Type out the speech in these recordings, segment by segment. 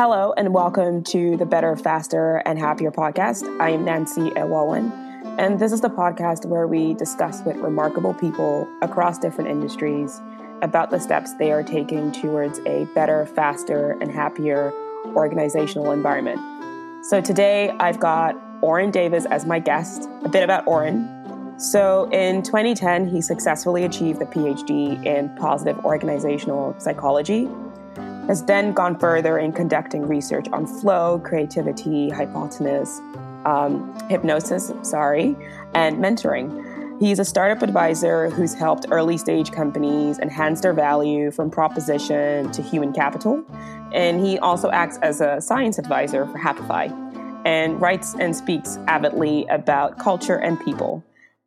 Hello, and welcome to the Better, Faster, and Happier podcast. I am Nancy Ewawan, and this is the podcast where we discuss with remarkable people across different industries about the steps they are taking towards a better, faster, and happier organizational environment. So today I've got Orin Davis as my guest. A bit about Orin. So in 2010, he successfully achieved a PhD in positive organizational psychology. Has then gone further in conducting research on flow, creativity, hypnosis, um, hypnosis, sorry, and mentoring. He's a startup advisor who's helped early stage companies enhance their value from proposition to human capital. And he also acts as a science advisor for Happify and writes and speaks avidly about culture and people.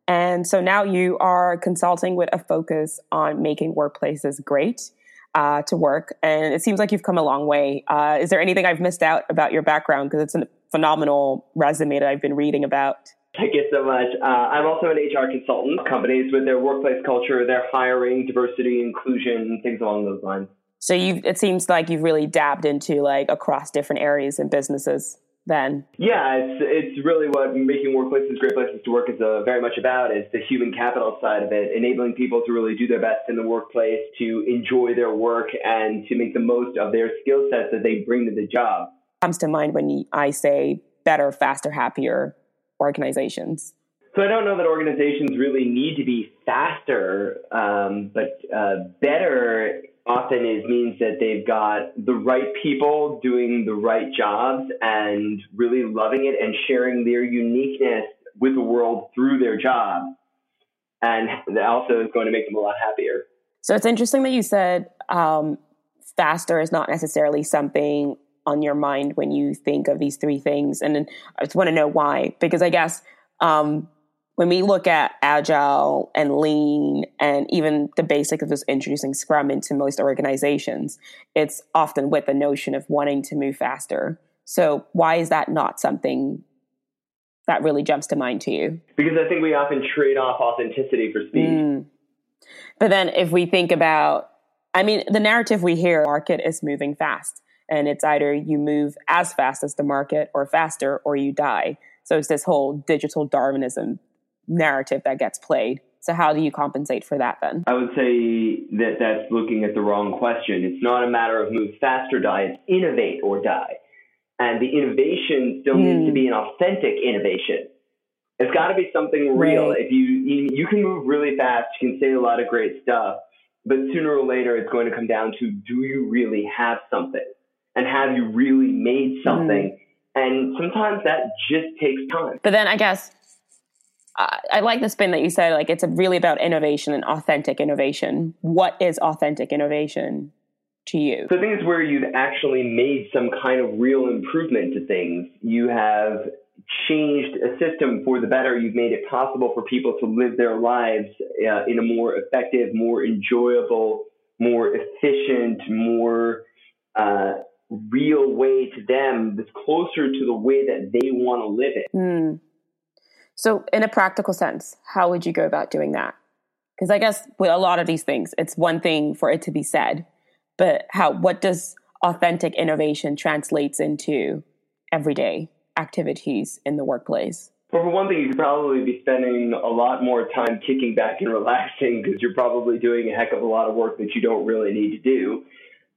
And so now you are consulting with a focus on making workplaces great uh, to work. And it seems like you've come a long way. Uh, is there anything I've missed out about your background? Because it's a phenomenal resume that I've been reading about. Thank you so much. Uh, I'm also an HR consultant. Companies with their workplace culture, their hiring, diversity, inclusion, things along those lines. So you, it seems like you've really dabbed into like across different areas and businesses then. Yeah, it's it's really what making workplaces great places to work is uh, very much about is the human capital side of it, enabling people to really do their best in the workplace, to enjoy their work, and to make the most of their skill sets that they bring to the job. Comes to mind when I say better, faster, happier organizations. So I don't know that organizations really need to be faster, um, but uh, better often is means that they've got the right people doing the right jobs and really loving it and sharing their uniqueness with the world through their job. And that also is going to make them a lot happier. So it's interesting that you said um, faster is not necessarily something on your mind when you think of these three things. And I just want to know why, because I guess um, when we look at agile and lean and even the basic of just introducing scrum into most organizations it's often with the notion of wanting to move faster. So why is that not something that really jumps to mind to you? Because i think we often trade off authenticity for speed. Mm. but then if we think about i mean the narrative we hear market is moving fast and it's either you move as fast as the market or faster or you die. So it's this whole digital darwinism narrative that gets played. So how do you compensate for that then? I would say that that's looking at the wrong question. It's not a matter of move fast or die, it's innovate or die. And the innovation still mm. needs to be an authentic innovation. It's got to be something real. Right. If you, you you can move really fast, you can say a lot of great stuff, but sooner or later it's going to come down to do you really have something? And have you really made something? Mm. And sometimes that just takes time. But then I guess I, like the spin that you said, like it's really about innovation and authentic innovation. What is authentic innovation to you? So I think it's where you've actually made some kind of real improvement to things. You have changed a system for the better. You've made it possible for people to live their lives uh, in a more effective, more enjoyable, more efficient, more uh, real way to them that's closer to the way that they want to live it. Mm. So, in a practical sense, how would you go about doing that? Because I guess with a lot of these things, it's one thing for it to be said, but how what does authentic innovation translates into everyday activities in the workplace? Well, for one thing, you could probably be spending a lot more time kicking back and relaxing because you're probably doing a heck of a lot of work that you don't really need to do.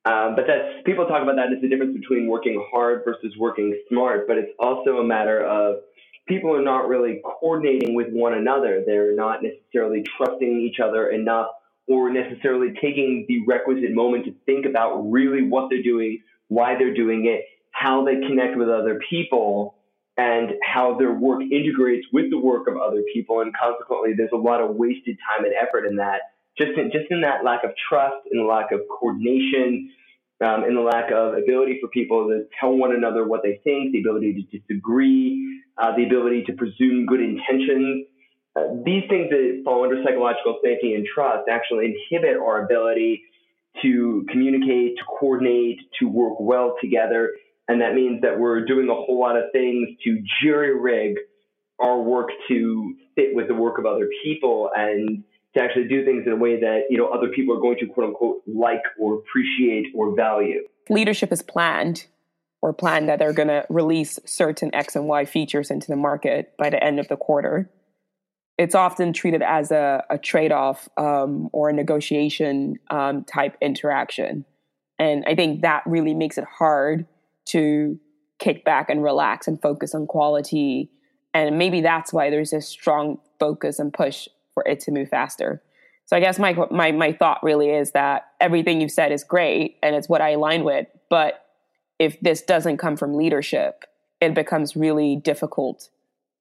Um, but that's people talk about that as the difference between working hard versus working smart. But it's also a matter of people are not really coordinating with one another. They're not necessarily trusting each other enough or necessarily taking the requisite moment to think about really what they're doing, why they're doing it, how they connect with other people, and how their work integrates with the work of other people. And consequently, there's a lot of wasted time and effort in that. Just in, just in that lack of trust and lack of coordination, um, and the lack of ability for people to tell one another what they think, the ability to disagree, uh, the ability to presume good intentions. Uh, these things that fall under psychological safety and trust actually inhibit our ability to communicate, to coordinate, to work well together. And that means that we're doing a whole lot of things to jury rig our work to fit with the work of other people and to actually do things in a way that you know other people are going to quote unquote like or appreciate or value. Leadership is planned, or planned that they're going to release certain X and Y features into the market by the end of the quarter. It's often treated as a, a trade off um, or a negotiation um, type interaction. And I think that really makes it hard to kick back and relax and focus on quality. And maybe that's why there's this strong focus and push for it to move faster. So I guess my my my thought really is that everything you've said is great and it's what I align with, but if this doesn't come from leadership, it becomes really difficult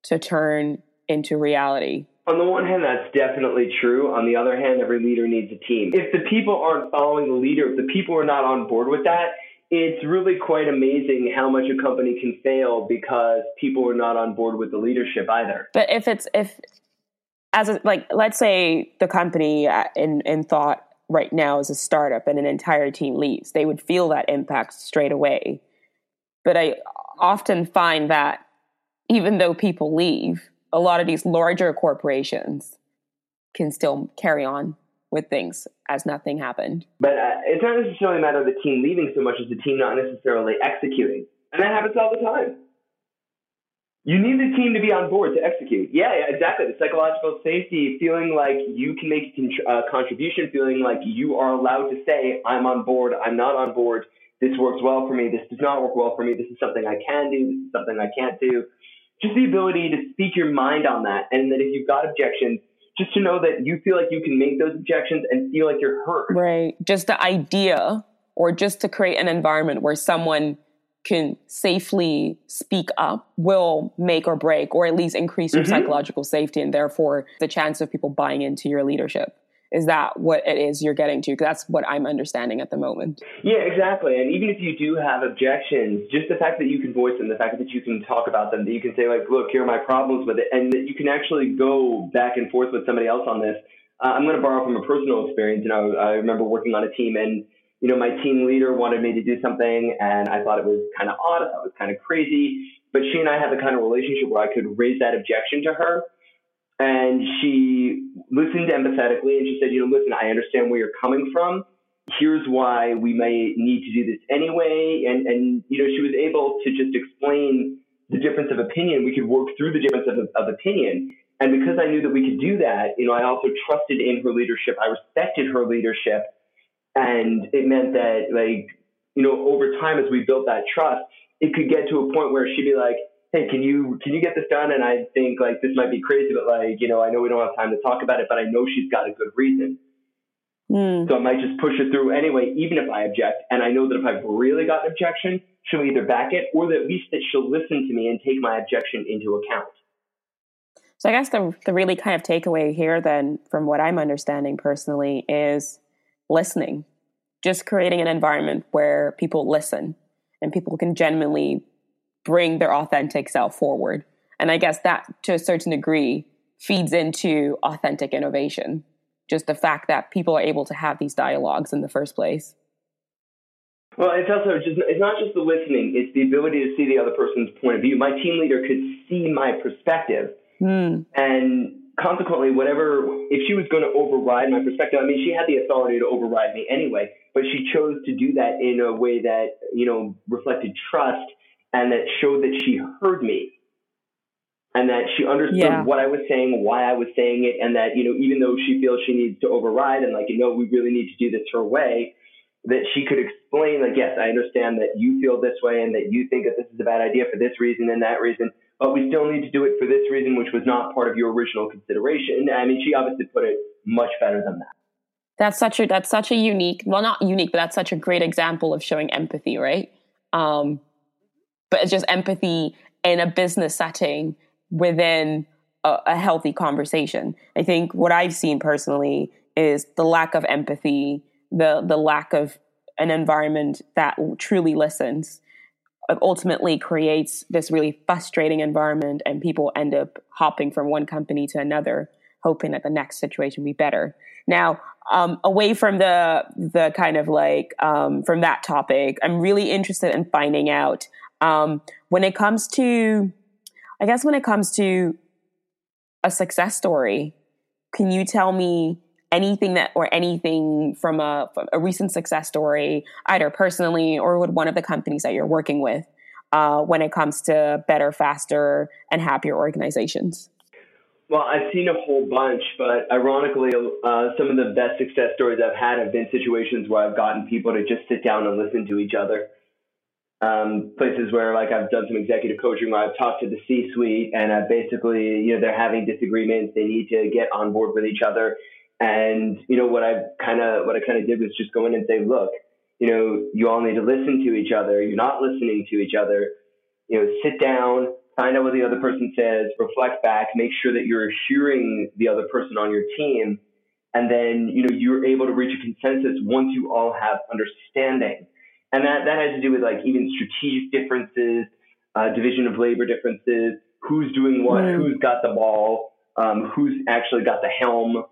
to turn into reality. On the one hand, that's definitely true. On the other hand, every leader needs a team. If the people aren't following the leader, if the people are not on board with that, it's really quite amazing how much a company can fail because people are not on board with the leadership either. But if it's if as a, like let's say the company uh, in in thought right now is a startup and an entire team leaves, they would feel that impact straight away. But I often find that even though people leave, a lot of these larger corporations can still carry on with things as nothing happened. But uh, it's not necessarily a matter of the team leaving so much as the team not necessarily executing. And that happens all the time. You need the team to be on board to execute. Yeah, yeah, exactly. The psychological safety, feeling like you can make a uh, contribution, feeling like you are allowed to say, I'm on board, I'm not on board, this works well for me, this does not work well for me, this is something I can do, this is something I can't do. Just the ability to speak your mind on that, and that if you've got objections, just to know that you feel like you can make those objections and feel like you're heard. Right. Just the idea, or just to create an environment where someone can safely speak up will make or break or at least increase your mm-hmm. psychological safety and therefore the chance of people buying into your leadership. Is that what it is you're getting to? That's what i'm understanding at the moment. Yeah exactly. And even if you do have objections just the fact that you can voice them the fact that you can talk about them that you can say like look here are my problems with it and that you can actually go back and forth with somebody else on this uh, i'm going to borrow from a personal experience you know i remember working on a team and you know, my team leader wanted me to do something and I thought it was kind of odd. I thought it was kind of crazy. But she and I had the kind of relationship where I could raise that objection to her. And she listened empathetically and she said, you know, listen, I understand where you're coming from. Here's why we may need to do this anyway. And, and you know, she was able to just explain the difference of opinion. We could work through the difference of, of opinion. And because I knew that we could do that, you know, I also trusted in her leadership. I respected her leadership and it meant that, like, you know, over time as we built that trust, it could get to a point where she'd be like, hey, can you can you get this done? And I think like this might be crazy, but like, you know, I know we don't have time to talk about it, but I know she's got a good reason. Mm. So I might just push it through anyway, even if I object. And I know that if I've really got an objection, she'll either back it or that at least that she'll listen to me and take my objection into account. So I guess the the really kind of takeaway here then from what I'm understanding personally is listening, just creating an environment where people listen and people can genuinely bring their authentic self forward. And I guess that to a certain degree feeds into authentic innovation. Just the fact that people are able to have these dialogues in the first place. Well, it's also just it's not just the listening, it's the ability to see the other person's point of view. My team leader could see my perspective. Mm. And consequently, whatever, if she was going to override my perspective, I mean, she had the authority to override me anyway, but she chose to do that in a way that, you know, reflected trust and that showed that she heard me and that she understood yeah. what I was saying, why I was saying it, and that, you know, even though she feels she needs to override and like, you know, we really need to do this her way, that she could explain, like, yes, I understand that you feel this way and that you think that this is a bad idea for this reason and that reason but we still need to do it for this reason, which was not part of your original consideration. I mean, she obviously put it much better than that. That's such a that's such a unique, well, not unique, but that's such a great example of showing empathy, right? Um, but it's just empathy in a business setting within a, a healthy conversation. I think what I've seen personally is the lack of empathy, the the lack of an environment that truly listens ultimately creates this really frustrating environment and people end up hopping from one company to another hoping that the next situation be better. Now um, away from the the kind of like um, from that topic i'm really interested in finding out um, when it comes to i guess when it comes to a success story can you tell me anything that or anything from a, a recent success story, either personally or with one of the companies that you're working with, uh, when it comes to better, faster, and happier organizations? Well, I've seen a whole bunch, but ironically, uh, some of the best success stories I've had have been situations where I've gotten people to just sit down and listen to each other. Um, places where, like, I've done some executive coaching where I've talked to the C-suite and I've basically, you know, they're having disagreements. They need to get on board with each other. And you know what I kind of what I kind of did was just go in and say, look, you know, you all need to listen to each other. You're not listening to each other. You know, sit down, find out what the other person says, reflect back, make sure that you're hearing the other person on your team, and then you know you're able to reach a consensus once you all have understanding. And that that has to do with like even strategic differences, uh, division of labor differences, who's doing what, mm. who's got the ball, um, who's actually got the helm,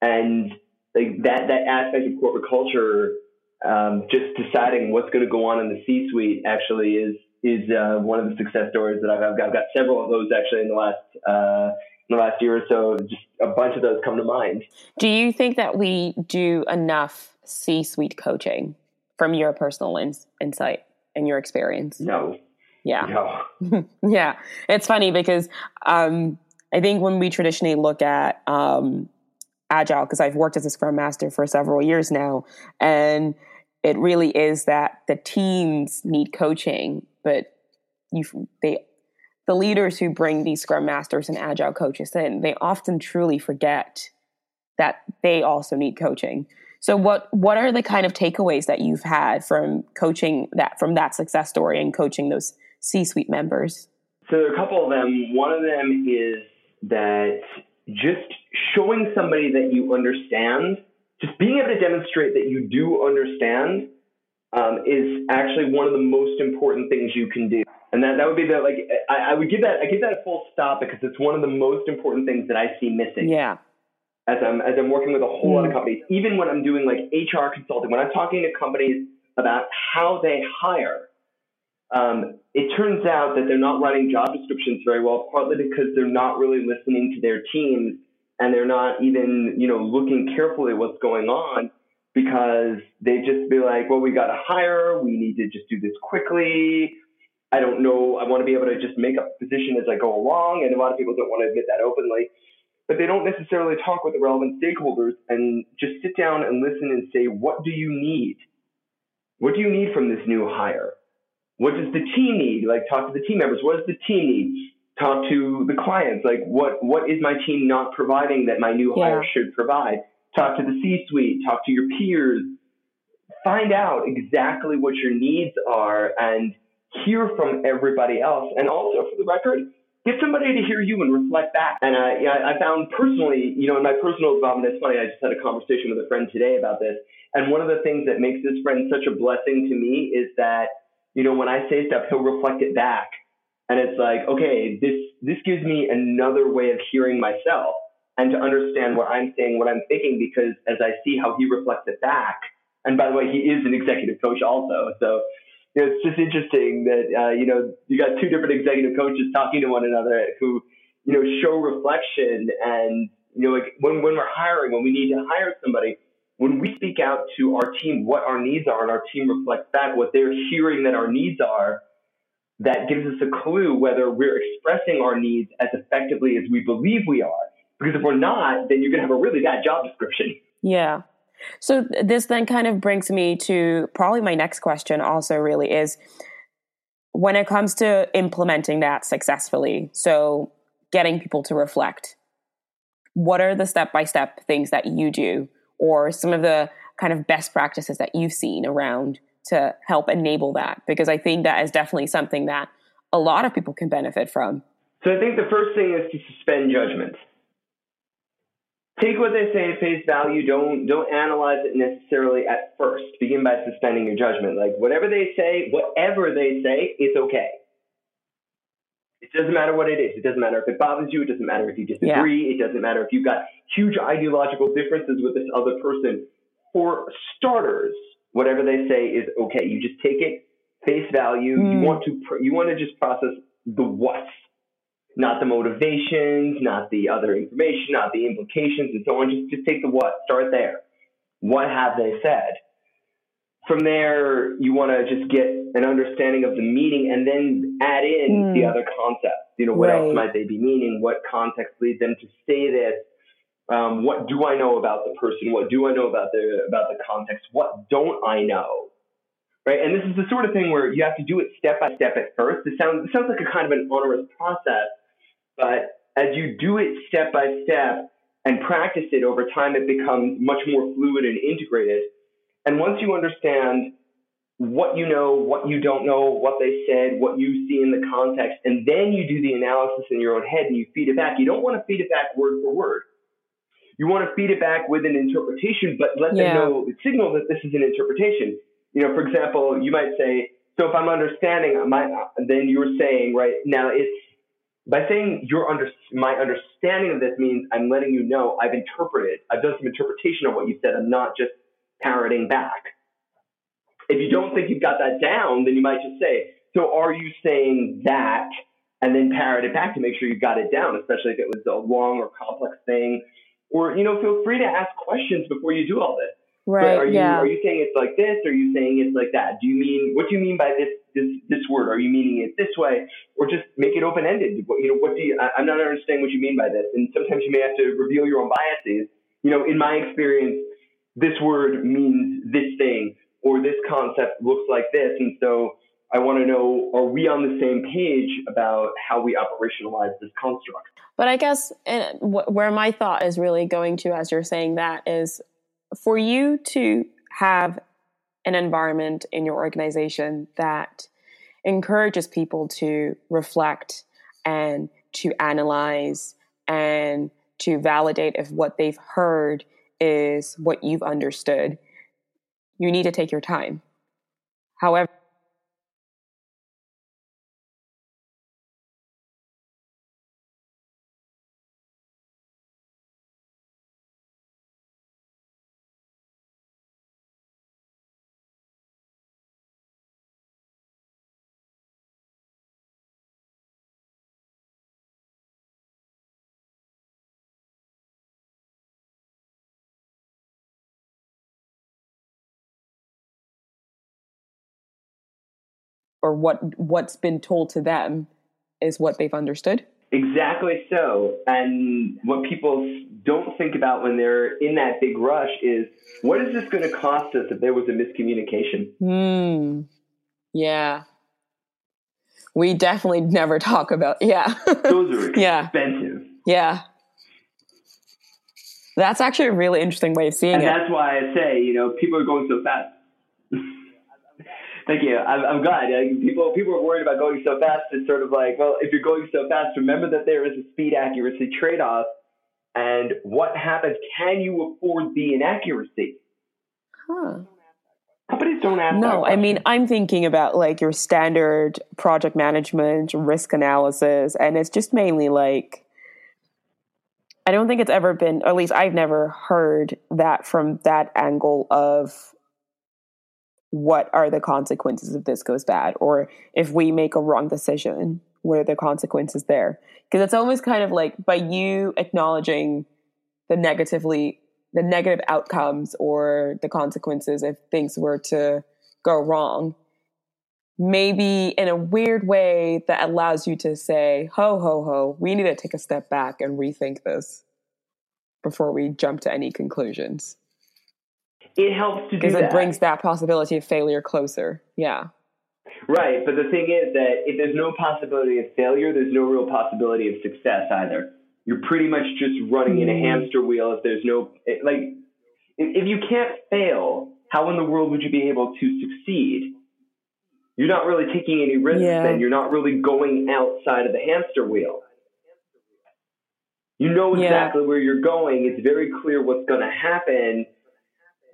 and like that that aspect of corporate culture. Um, just deciding what's going to go on in the C-suite actually is is uh, one of the success stories that I've, I've, got. I've got several of those actually in the last uh, in the last year or so. Just a bunch of those come to mind. Do you think that we do enough C-suite coaching from your personal ins- insight and your experience? No. Yeah. No. yeah. It's funny because um, I think when we traditionally look at um, agile, because I've worked as a Scrum Master for several years now, and it really is that the teams need coaching but you they the leaders who bring these scrum masters and agile coaches in they often truly forget that they also need coaching. So what what are the kind of takeaways that you've had from coaching that from that success story and coaching those c-suite members? So there are a couple of them. One of them is that just showing somebody that you understand just being able to demonstrate that you do understand um, is actually one of the most important things you can do. And that, that would be the like I, I would give that I give that a full stop because it's one of the most important things that I see missing. Yeah. As I'm as I'm working with a whole lot of mm. companies, even when I'm doing like HR consulting, when I'm talking to companies about how they hire, um, it turns out that they're not writing job descriptions very well, partly because they're not really listening to their teams and they're not even you know looking carefully at what's going on because they just be like, well, we got to hire. We need to just do this quickly. I don't know. I want to be able to just make a position as I go along. And a lot of people don't want to admit that openly. But they don't necessarily talk with the relevant stakeholders and just sit down and listen and say, what do you need? What do you need from this new hire? What does the team need? Like talk to the team members. What does the team need? Talk to the clients. Like what what is my team not providing that my new yeah. hire should provide? talk to the C suite, talk to your peers, find out exactly what your needs are and hear from everybody else. And also, for the record, get somebody to hear you and reflect back. And uh, yeah, I found personally, you know, in my personal development, it's funny, I just had a conversation with a friend today about this. And one of the things that makes this friend such a blessing to me is that, you know, when I say stuff, he'll reflect it back. And it's like, okay, this this gives me another way of hearing myself and to understand what I'm saying, what I'm thinking, because as I see how he reflects it back, and by the way, he is an executive coach also. So you know, it's just interesting that, uh, you know, you got two different executive coaches talking to one another who, you know, show reflection and, you know, like when, when we're hiring, when we need to hire somebody, when we speak out to our team what our needs are and our team reflects back what they're hearing that our needs are, that gives us a clue whether we're expressing our needs as effectively as we believe we are. Because if we're not, then you're going to have a really bad job description. Yeah. So this then kind of brings me to probably my next question also really is when it comes to implementing that successfully, so getting people to reflect, what are the step by step things that you do or some of the kind of best practices that you've seen around to help enable that? Because I think that is definitely something that a lot of people can benefit from. So I think the first thing is to suspend judgment take what they say at face value. Don't don't analyze it necessarily at first. Begin by suspending your judgment. Like whatever they say, whatever they say, it's okay. It doesn't matter what it is. It doesn't matter if it bothers you. It doesn't matter if you disagree. Yeah. It doesn't matter if you've got huge ideological differences with this other person. For starters, whatever they say is okay. You just take it face value. Mm. You hmm. want to you want to just process the what's not the motivations, not the other information, not the implications, and so on. Just, just take the what, start there. What have they said? From there, you want to just get an understanding of the meaning and then add in mm. the other concepts. You know, what right. else might they be meaning? What context leads them to say this? Um, what do I know about the person? What do I know about the about the context? What don't I know? Right, and this is the sort of thing where you have to do it step by step at first. It sounds it sounds like a kind of an onerous process, but as you do it step by step and practice it over time, it becomes much more fluid and integrated. And once you understand what you know, what you don't know, what they said, what you see in the context, and then you do the analysis in your own head and you feed it back. You don't want to feed it back word for word you want to feed it back with an interpretation, but let yeah. them know, signal that this is an interpretation. You know, for example, you might say, so if I'm understanding, my, then you're saying, right, now it's, by saying your under, my understanding of this means I'm letting you know I've interpreted, I've done some interpretation of what you said. I'm not just parroting back. If you don't think you've got that down, then you might just say, so are you saying that? And then parrot it back to make sure you got it down, especially if it was a long or complex thing or you know, feel free to ask questions before you do all this. Right. But are you yeah. are you saying it's like this? Or are you saying it's like that? Do you mean what do you mean by this this this word? Are you meaning it this way, or just make it open ended? You know, what do you? I, I'm not understanding what you mean by this. And sometimes you may have to reveal your own biases. You know, in my experience, this word means this thing, or this concept looks like this, and so I want to know are we on the same page about how we operationalize this construct? But I guess where my thought is really going to, as you're saying that, is for you to have an environment in your organization that encourages people to reflect and to analyze and to validate if what they've heard is what you've understood, you need to take your time. However, or what what's been told to them is what they've understood. Exactly so. And what people don't think about when they're in that big rush is what is this going to cost us if there was a miscommunication? Hmm. Yeah. We definitely never talk about yeah. Those are expensive. Yeah. yeah. That's actually a really interesting way of seeing and it. And that's why I say, you know, people are going so fast. Thank you. I'm, I'm glad. Uh, people people are worried about going so fast. It's sort of like, well, if you're going so fast, remember that there is a speed accuracy trade off. And what happens? Can you afford the inaccuracy? Huh. Companies don't ask. No, I mean, I'm thinking about like your standard project management, risk analysis, and it's just mainly like. I don't think it's ever been, at least I've never heard that from that angle of what are the consequences if this goes bad? Or if we make a wrong decision what are the consequences there? Because it's almost kind of like by you acknowledging the negatively the negative outcomes or the consequences if things were to go wrong maybe in a weird way that allows you to say ho ho ho we need to take a step back and rethink this before we jump to any conclusions it helps to do because it brings that possibility of failure closer. Yeah. Right, but the thing is that if there's no possibility of failure, there's no real possibility of success either. You're pretty much just running in a mm. hamster wheel if there's no like if you can't fail, how in the world would you be able to succeed? You're not really taking any risks yeah. then. You're not really going outside of the hamster wheel. You know exactly yeah. where you're going. It's very clear what's going to happen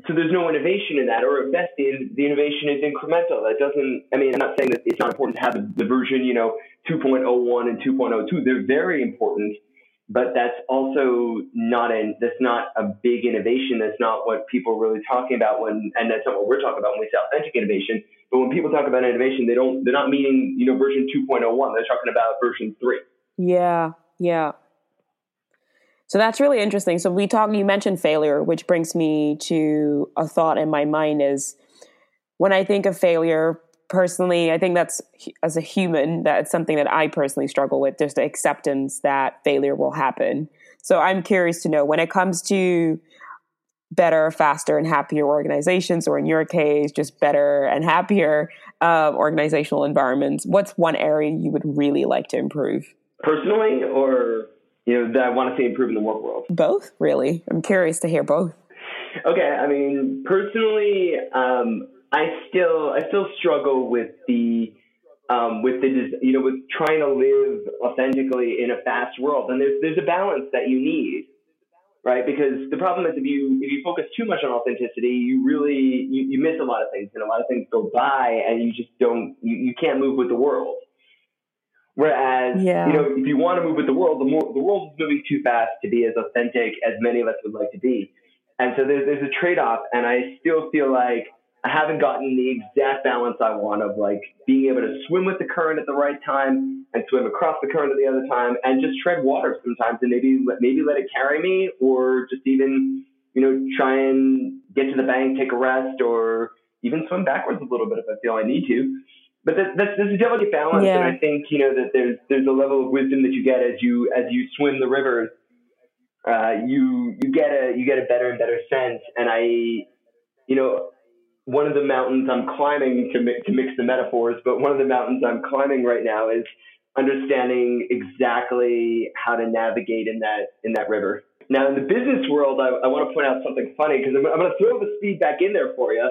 so there's no innovation in that, or at best, the, the innovation is incremental. That doesn't, I mean, I'm not saying that it's not important to have the, the version, you know, 2.01 and 2.02. They're very important, but that's also not an, that's not a big innovation. That's not what people are really talking about when, and that's not what we're talking about when we say authentic innovation. But when people talk about innovation, they don't, they're not meaning, you know, version 2.01. They're talking about version three. Yeah. Yeah. So that's really interesting. So we talk you mentioned failure, which brings me to a thought in my mind is when I think of failure, personally, I think that's as a human, that's something that I personally struggle with, just the acceptance that failure will happen. So I'm curious to know when it comes to better, faster, and happier organizations, or in your case, just better and happier uh, organizational environments, what's one area you would really like to improve? Personally, or you know, that I want to see improve in the work world? Both, really. I'm curious to hear both. Okay, I mean, personally, um, I still I still struggle with the um, with the you know with trying to live authentically in a fast world, and there's there's a balance that you need, right? Because the problem is if you if you focus too much on authenticity, you really you, you miss a lot of things, and a lot of things go by, and you just don't you, you can't move with the world. Whereas, yeah. you know, if you want to move with the world, the more the world is moving too fast to be as authentic as many of us would like to be. And so there's, there's a trade off. And I still feel like I haven't gotten the exact balance I want of like being able to swim with the current at the right time and swim across the current at the other time and just tread water sometimes and maybe let, maybe let it carry me or just even, you know, try and get to the bank, take a rest or even swim backwards a little bit if I feel I need to. But that's, that's, there's a delicate balance. Yeah. And I think, you know, that there's, there's a level of wisdom that you get as you, as you swim the rivers. Uh, you, you get a, you get a better and better sense. And I, you know, one of the mountains I'm climbing to mix, to mix the metaphors, but one of the mountains I'm climbing right now is understanding exactly how to navigate in that in that river. Now, in the business world, I, I want to point out something funny because I'm, I'm going to throw the speed back in there for you.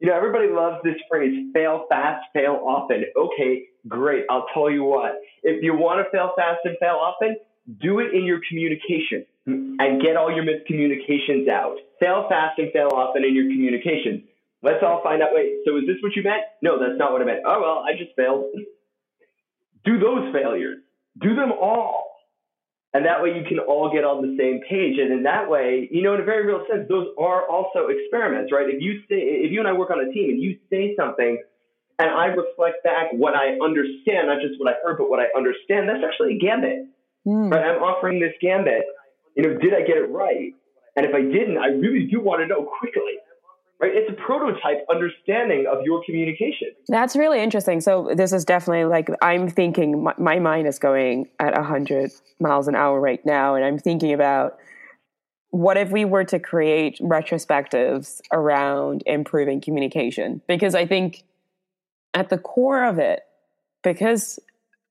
You know, everybody loves this phrase, fail fast, fail often. Okay, great. I'll tell you what. If you want to fail fast and fail often, do it in your communication and get all your miscommunications out. Fail fast and fail often in your communication. Let's all find out. Wait, so is this what you meant? No, that's not what I meant. Oh, well, I just failed. Do those failures. Do them all. And that way you can all get on the same page. And in that way, you know, in a very real sense, those are also experiments, right? If you say, if you and I work on a team and you say something and I reflect back what I understand, not just what I heard, but what I understand, that's actually a gambit, mm. right? I'm offering this gambit. You know, did I get it right? And if I didn't, I really do want to know quickly right? It's a prototype understanding of your communication. That's really interesting. So this is definitely like I'm thinking. My, my mind is going at hundred miles an hour right now, and I'm thinking about what if we were to create retrospectives around improving communication? Because I think at the core of it, because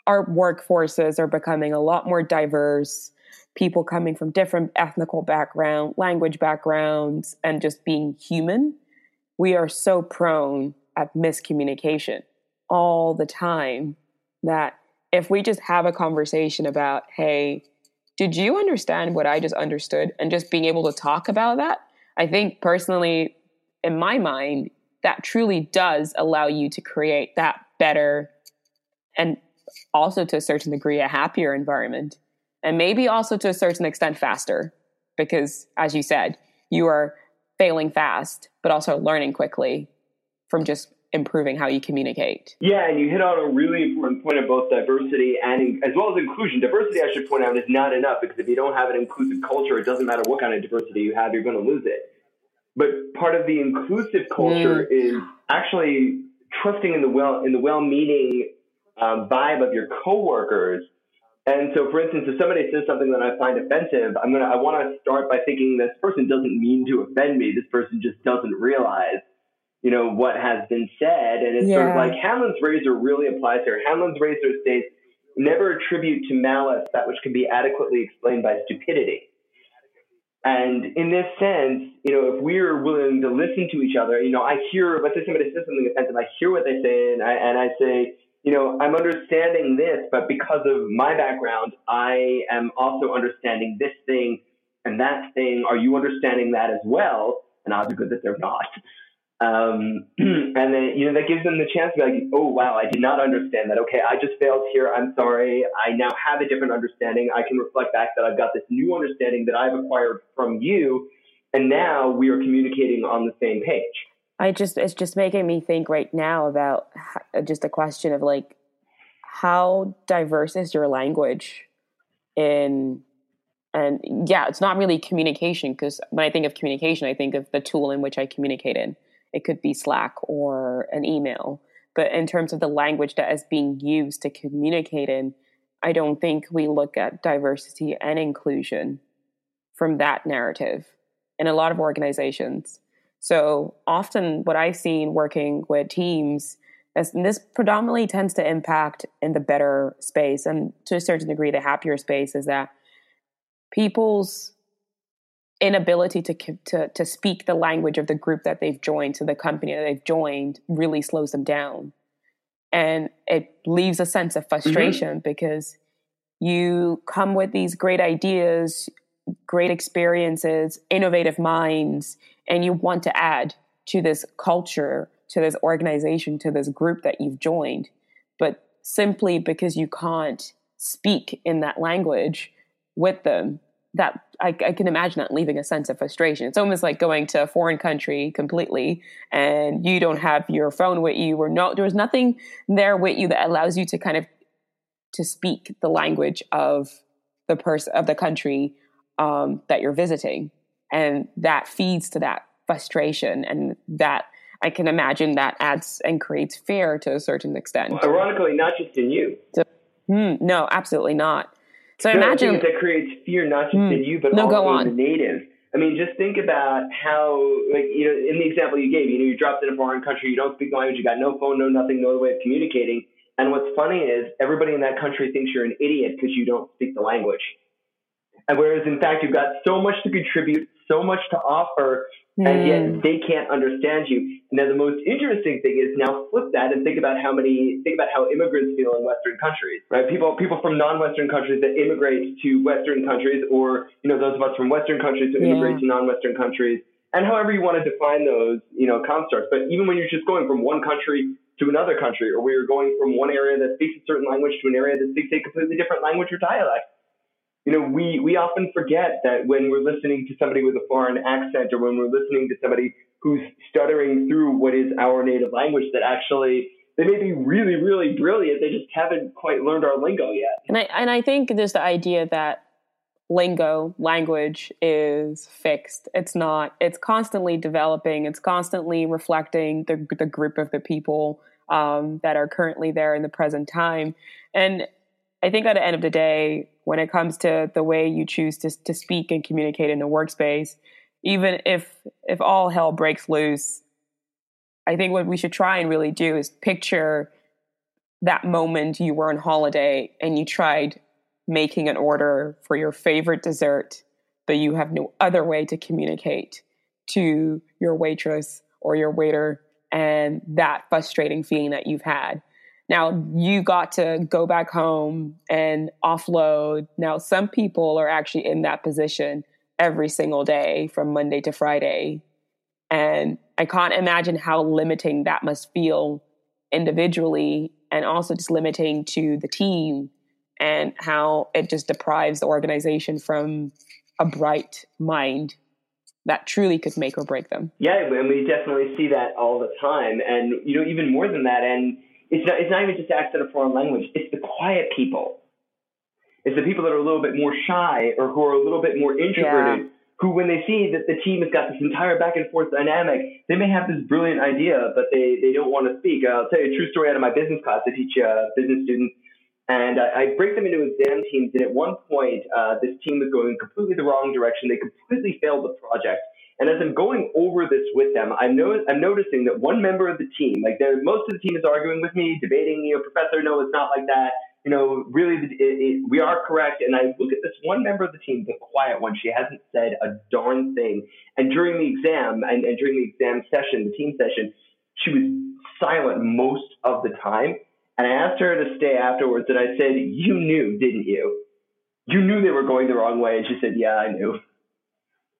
our workforces are becoming a lot more diverse people coming from different ethnical background, language backgrounds, and just being human, we are so prone at miscommunication all the time that if we just have a conversation about, hey, did you understand what I just understood? And just being able to talk about that, I think personally, in my mind, that truly does allow you to create that better and also to a certain degree a happier environment and maybe also to a certain extent faster because as you said you are failing fast but also learning quickly from just improving how you communicate. Yeah and you hit on a really important point of both diversity and as well as inclusion. Diversity i should point out is not enough because if you don't have an inclusive culture it doesn't matter what kind of diversity you have you're going to lose it. But part of the inclusive culture mm. is actually trusting in the well in the well-meaning um, vibe of your coworkers and so, for instance, if somebody says something that I find offensive, I'm gonna I want to start by thinking this person doesn't mean to offend me. This person just doesn't realize, you know, what has been said. And it's yeah. sort of like Hanlon's razor really applies here. Hanlon's razor states, "Never attribute to malice that which can be adequately explained by stupidity." And in this sense, you know, if we're willing to listen to each other, you know, I hear, let's say somebody says something offensive, I hear what they say, and I, and I say, you know, I'm understanding this, but because of my background, I am also understanding this thing and that thing. Are you understanding that as well? And odds are good that they're not. Um, and then, you know, that gives them the chance to be like, oh, wow, I did not understand that. Okay, I just failed here. I'm sorry. I now have a different understanding. I can reflect back that I've got this new understanding that I've acquired from you. And now we are communicating on the same page. I just it's just making me think right now about uh, just a question of like how diverse is your language in and yeah it's not really communication because when i think of communication i think of the tool in which i communicate in it could be Slack or an email. But in terms of the language that is being used to communicate in, I don't think we look at diversity and inclusion from that narrative in a lot of organizations. So often, what I've seen working with teams, and this predominantly tends to impact in the better space and to a certain degree the happier space, is that people's inability to, to to speak the language of the group that they've joined, to the company that they've joined, really slows them down, and it leaves a sense of mm-hmm. frustration mm-hmm. because you come with these great ideas, great experiences, innovative minds, and you want to add to this culture, to this organization, to this group that you've joined, but simply because you can't speak in that language with them that I, I, can imagine that leaving a sense of frustration. It's almost like going to a foreign country completely, and you don't have your phone with you, or no, there's nothing there with you that allows you to kind of to speak the language of the person of the country um, that you're visiting, and that feeds to that frustration, and that I can imagine that adds and creates fear to a certain extent. Well, ironically, not just in you. So, hmm, no, absolutely not. So no, imagine that creates fear not just mm, in you but no, also in the natives. I mean, just think about how, like, you know, in the example you gave, you know, you're dropped in a foreign country, you don't speak the language, you got no phone, no nothing, no other way of communicating. And what's funny is everybody in that country thinks you're an idiot because you don't speak the language. And whereas in fact you've got so much to contribute, so much to offer, and yet hmm. they can't understand you. Now the most interesting thing is now flip that and think about how many think about how immigrants feel in Western countries, right? People people from non-Western countries that immigrate to Western countries, or you know those of us from Western countries who immigrate yeah. to non-Western countries, and however you want to define those you know constructs. But even when you're just going from one country to another country, or where you're going from one area that speaks a certain language to an area that speaks a completely different language or dialect you know, we, we often forget that when we're listening to somebody with a foreign accent or when we're listening to somebody who's stuttering through what is our native language, that actually they may be really, really brilliant. They just haven't quite learned our lingo yet. And I, and I think there's the idea that lingo, language is fixed. It's not. It's constantly developing. It's constantly reflecting the, the group of the people um, that are currently there in the present time. And I think at the end of the day, when it comes to the way you choose to, to speak and communicate in the workspace, even if if all hell breaks loose, I think what we should try and really do is picture that moment you were on holiday and you tried making an order for your favorite dessert, but you have no other way to communicate to your waitress or your waiter and that frustrating feeling that you've had now you got to go back home and offload. Now, some people are actually in that position every single day from Monday to Friday. And I can't imagine how limiting that must feel individually and also just limiting to the team and how it just deprives the organization from a bright mind that truly could make or break them. Yeah, and we definitely see that all the time. And, you know, even more than that, and it's not, it's not even just accent of foreign language. It's the quiet people. It's the people that are a little bit more shy or who are a little bit more introverted. Yeah. Who, when they see that the team has got this entire back and forth dynamic, they may have this brilliant idea, but they, they don't want to speak. I'll tell you a true story out of my business class. I teach uh, business students, and I, I break them into exam teams. And at one point, uh, this team was going completely the wrong direction. They completely failed the project and as I'm going over this with them, I'm, no- I'm noticing that one member of the team, like most of the team is arguing with me, debating, you know, professor, no, it's not like that. You know, really, it, it, we are correct. And I look at this one member of the team, the quiet one. She hasn't said a darn thing. And during the exam and, and during the exam session, the team session, she was silent most of the time. And I asked her to stay afterwards, and I said, "You knew, didn't you? You knew they were going the wrong way." And she said, "Yeah, I knew."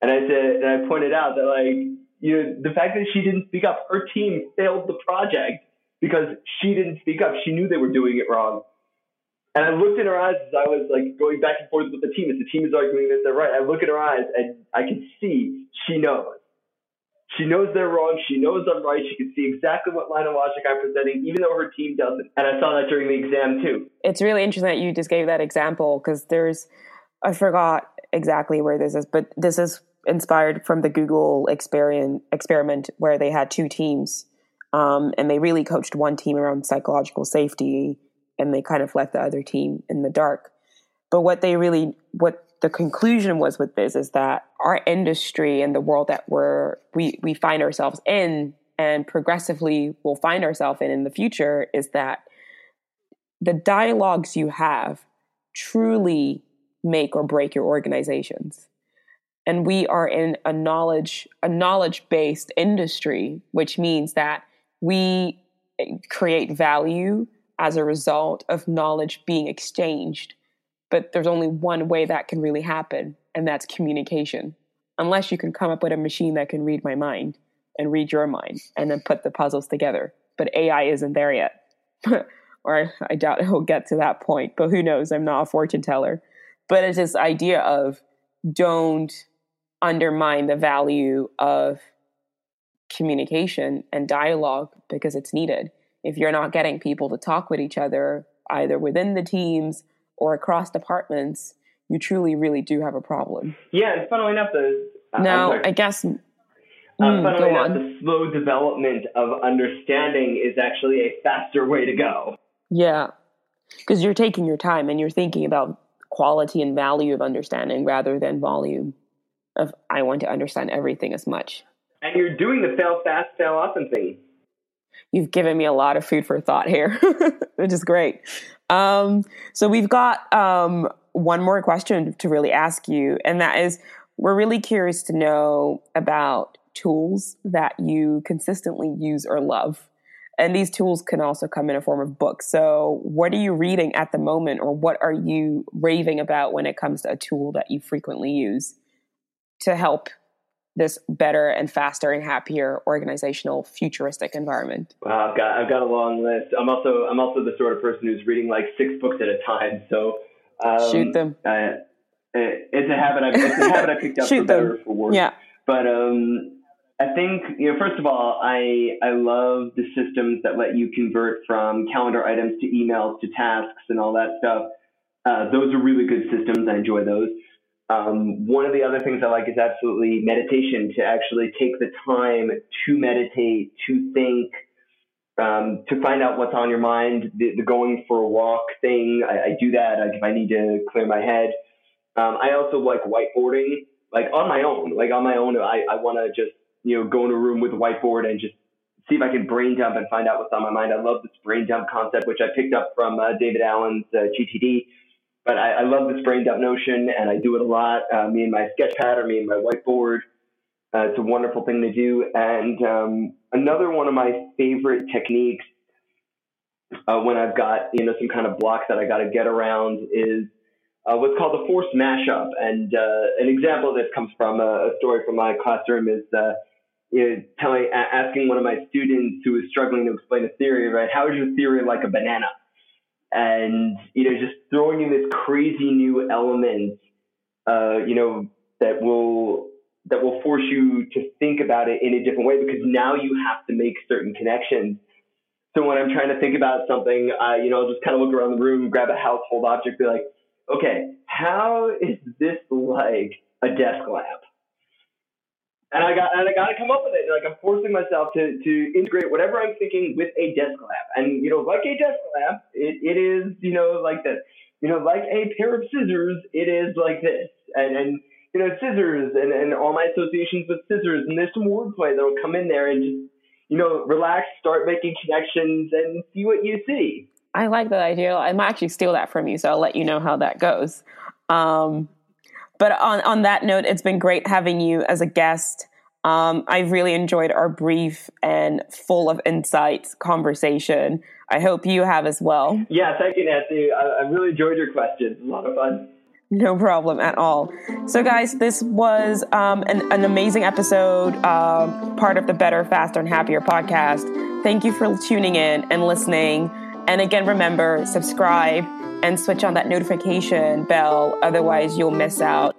And I said, and I pointed out that like, you know, the fact that she didn't speak up, her team failed the project because she didn't speak up. She knew they were doing it wrong. And I looked in her eyes as I was like going back and forth with the team. As the team is arguing that they're right, I look in her eyes and I can see she knows. She knows they're wrong. She knows I'm right. She can see exactly what line of logic I'm presenting, even though her team doesn't. And I saw that during the exam too. It's really interesting that you just gave that example because there's, I forgot exactly where this is, but this is inspired from the Google experiment experiment where they had two teams, um, and they really coached one team around psychological safety, and they kind of left the other team in the dark. But what they really, what the conclusion was with this is that our industry and the world that we're we we find ourselves in and progressively will find ourselves in in the future is that the dialogues you have truly make or break your organizations and we are in a knowledge a knowledge based industry which means that we eh, create value as a result of knowledge being exchanged but there's only one way that can really happen, and that's communication. Unless you can come up with a machine that can read my mind and read your mind and then put the puzzles together. But AI isn't there yet. or I doubt it will get to that point, but who knows? I'm not a fortune teller. But it's this idea of don't undermine the value of communication and dialogue because it's needed. If you're not getting people to talk with each other, either within the teams or across departments, you truly, really do have a problem. Yeah, and funnily enough, the uh, now I guess. Mm, funnily enough, on. the slow development of understanding is actually a faster way to go. Yeah, because you're taking your time and you're thinking about quality and value of understanding rather than volume of I want to understand everything as much. And you're doing the fail fast, fail often thing. You've given me a lot of food for thought here, which is great. Um, so we've got um, one more question to really ask you, and that is we're really curious to know about tools that you consistently use or love. And these tools can also come in a form of books. So, what are you reading at the moment, or what are you raving about when it comes to a tool that you frequently use to help this better and faster and happier organizational futuristic environment? Wow, I've got I've got a long list. I'm also I'm also the sort of person who's reading like six books at a time. So um, shoot them. Uh, it's a habit. I, it's a habit I picked up for better for worse. Yeah. But um, I think you know. First of all, I I love the systems that let you convert from calendar items to emails to tasks and all that stuff. Uh, those are really good systems. I enjoy those. Um, one of the other things I like is absolutely meditation, to actually take the time to meditate, to think, um, to find out what's on your mind. The, the going for a walk thing, I, I do that if I need to clear my head. Um, I also like whiteboarding, like on my own. Like on my own, I, I want to just you know go in a room with a whiteboard and just see if I can brain dump and find out what's on my mind. I love this brain dump concept, which I picked up from uh, David Allen's uh, GTD but I, I, love this brain dump notion and I do it a lot. Uh, me and my sketch pad or me and my whiteboard. Uh, it's a wonderful thing to do. And um, another one of my favorite techniques uh, when I've got you know some kind of block that I got to get around is uh, what's called the forced mashup. And uh, an example of this comes from a, a story from my classroom is uh, you know, telling asking one of my students who is struggling to explain a theory, right? How is your theory like a banana? And you know just throwing in this crazy new element uh, you know that will that will force you to think about it in a different way because now you have to make certain connections. So when i'm trying to think about something I, you know i'll just kind of look around the room grab a household object be like okay how is this like a desk lamp and I got and I got to come up with it. Like I'm forcing myself to to integrate whatever I'm thinking with a desk lamp. And you know, like a desk lamp, it, it is you know like this. You know, like a pair of scissors, it is like this. And and you know, scissors and and all my associations with scissors. And there's some wordplay that'll come in there and just you know relax, start making connections, and see what you see. I like that idea. I might actually steal that from you, so I'll let you know how that goes. Um, but on, on that note, it's been great having you as a guest. Um, I've really enjoyed our brief and full of insights conversation. I hope you have as well. Yeah, thank you, Nancy. I, I really enjoyed your questions. A lot of fun. No problem at all. So, guys, this was um, an, an, amazing episode, um, part of the Better, Faster, and Happier podcast. Thank you for tuning in and listening. And again, remember, subscribe and switch on that notification bell. Otherwise, you'll miss out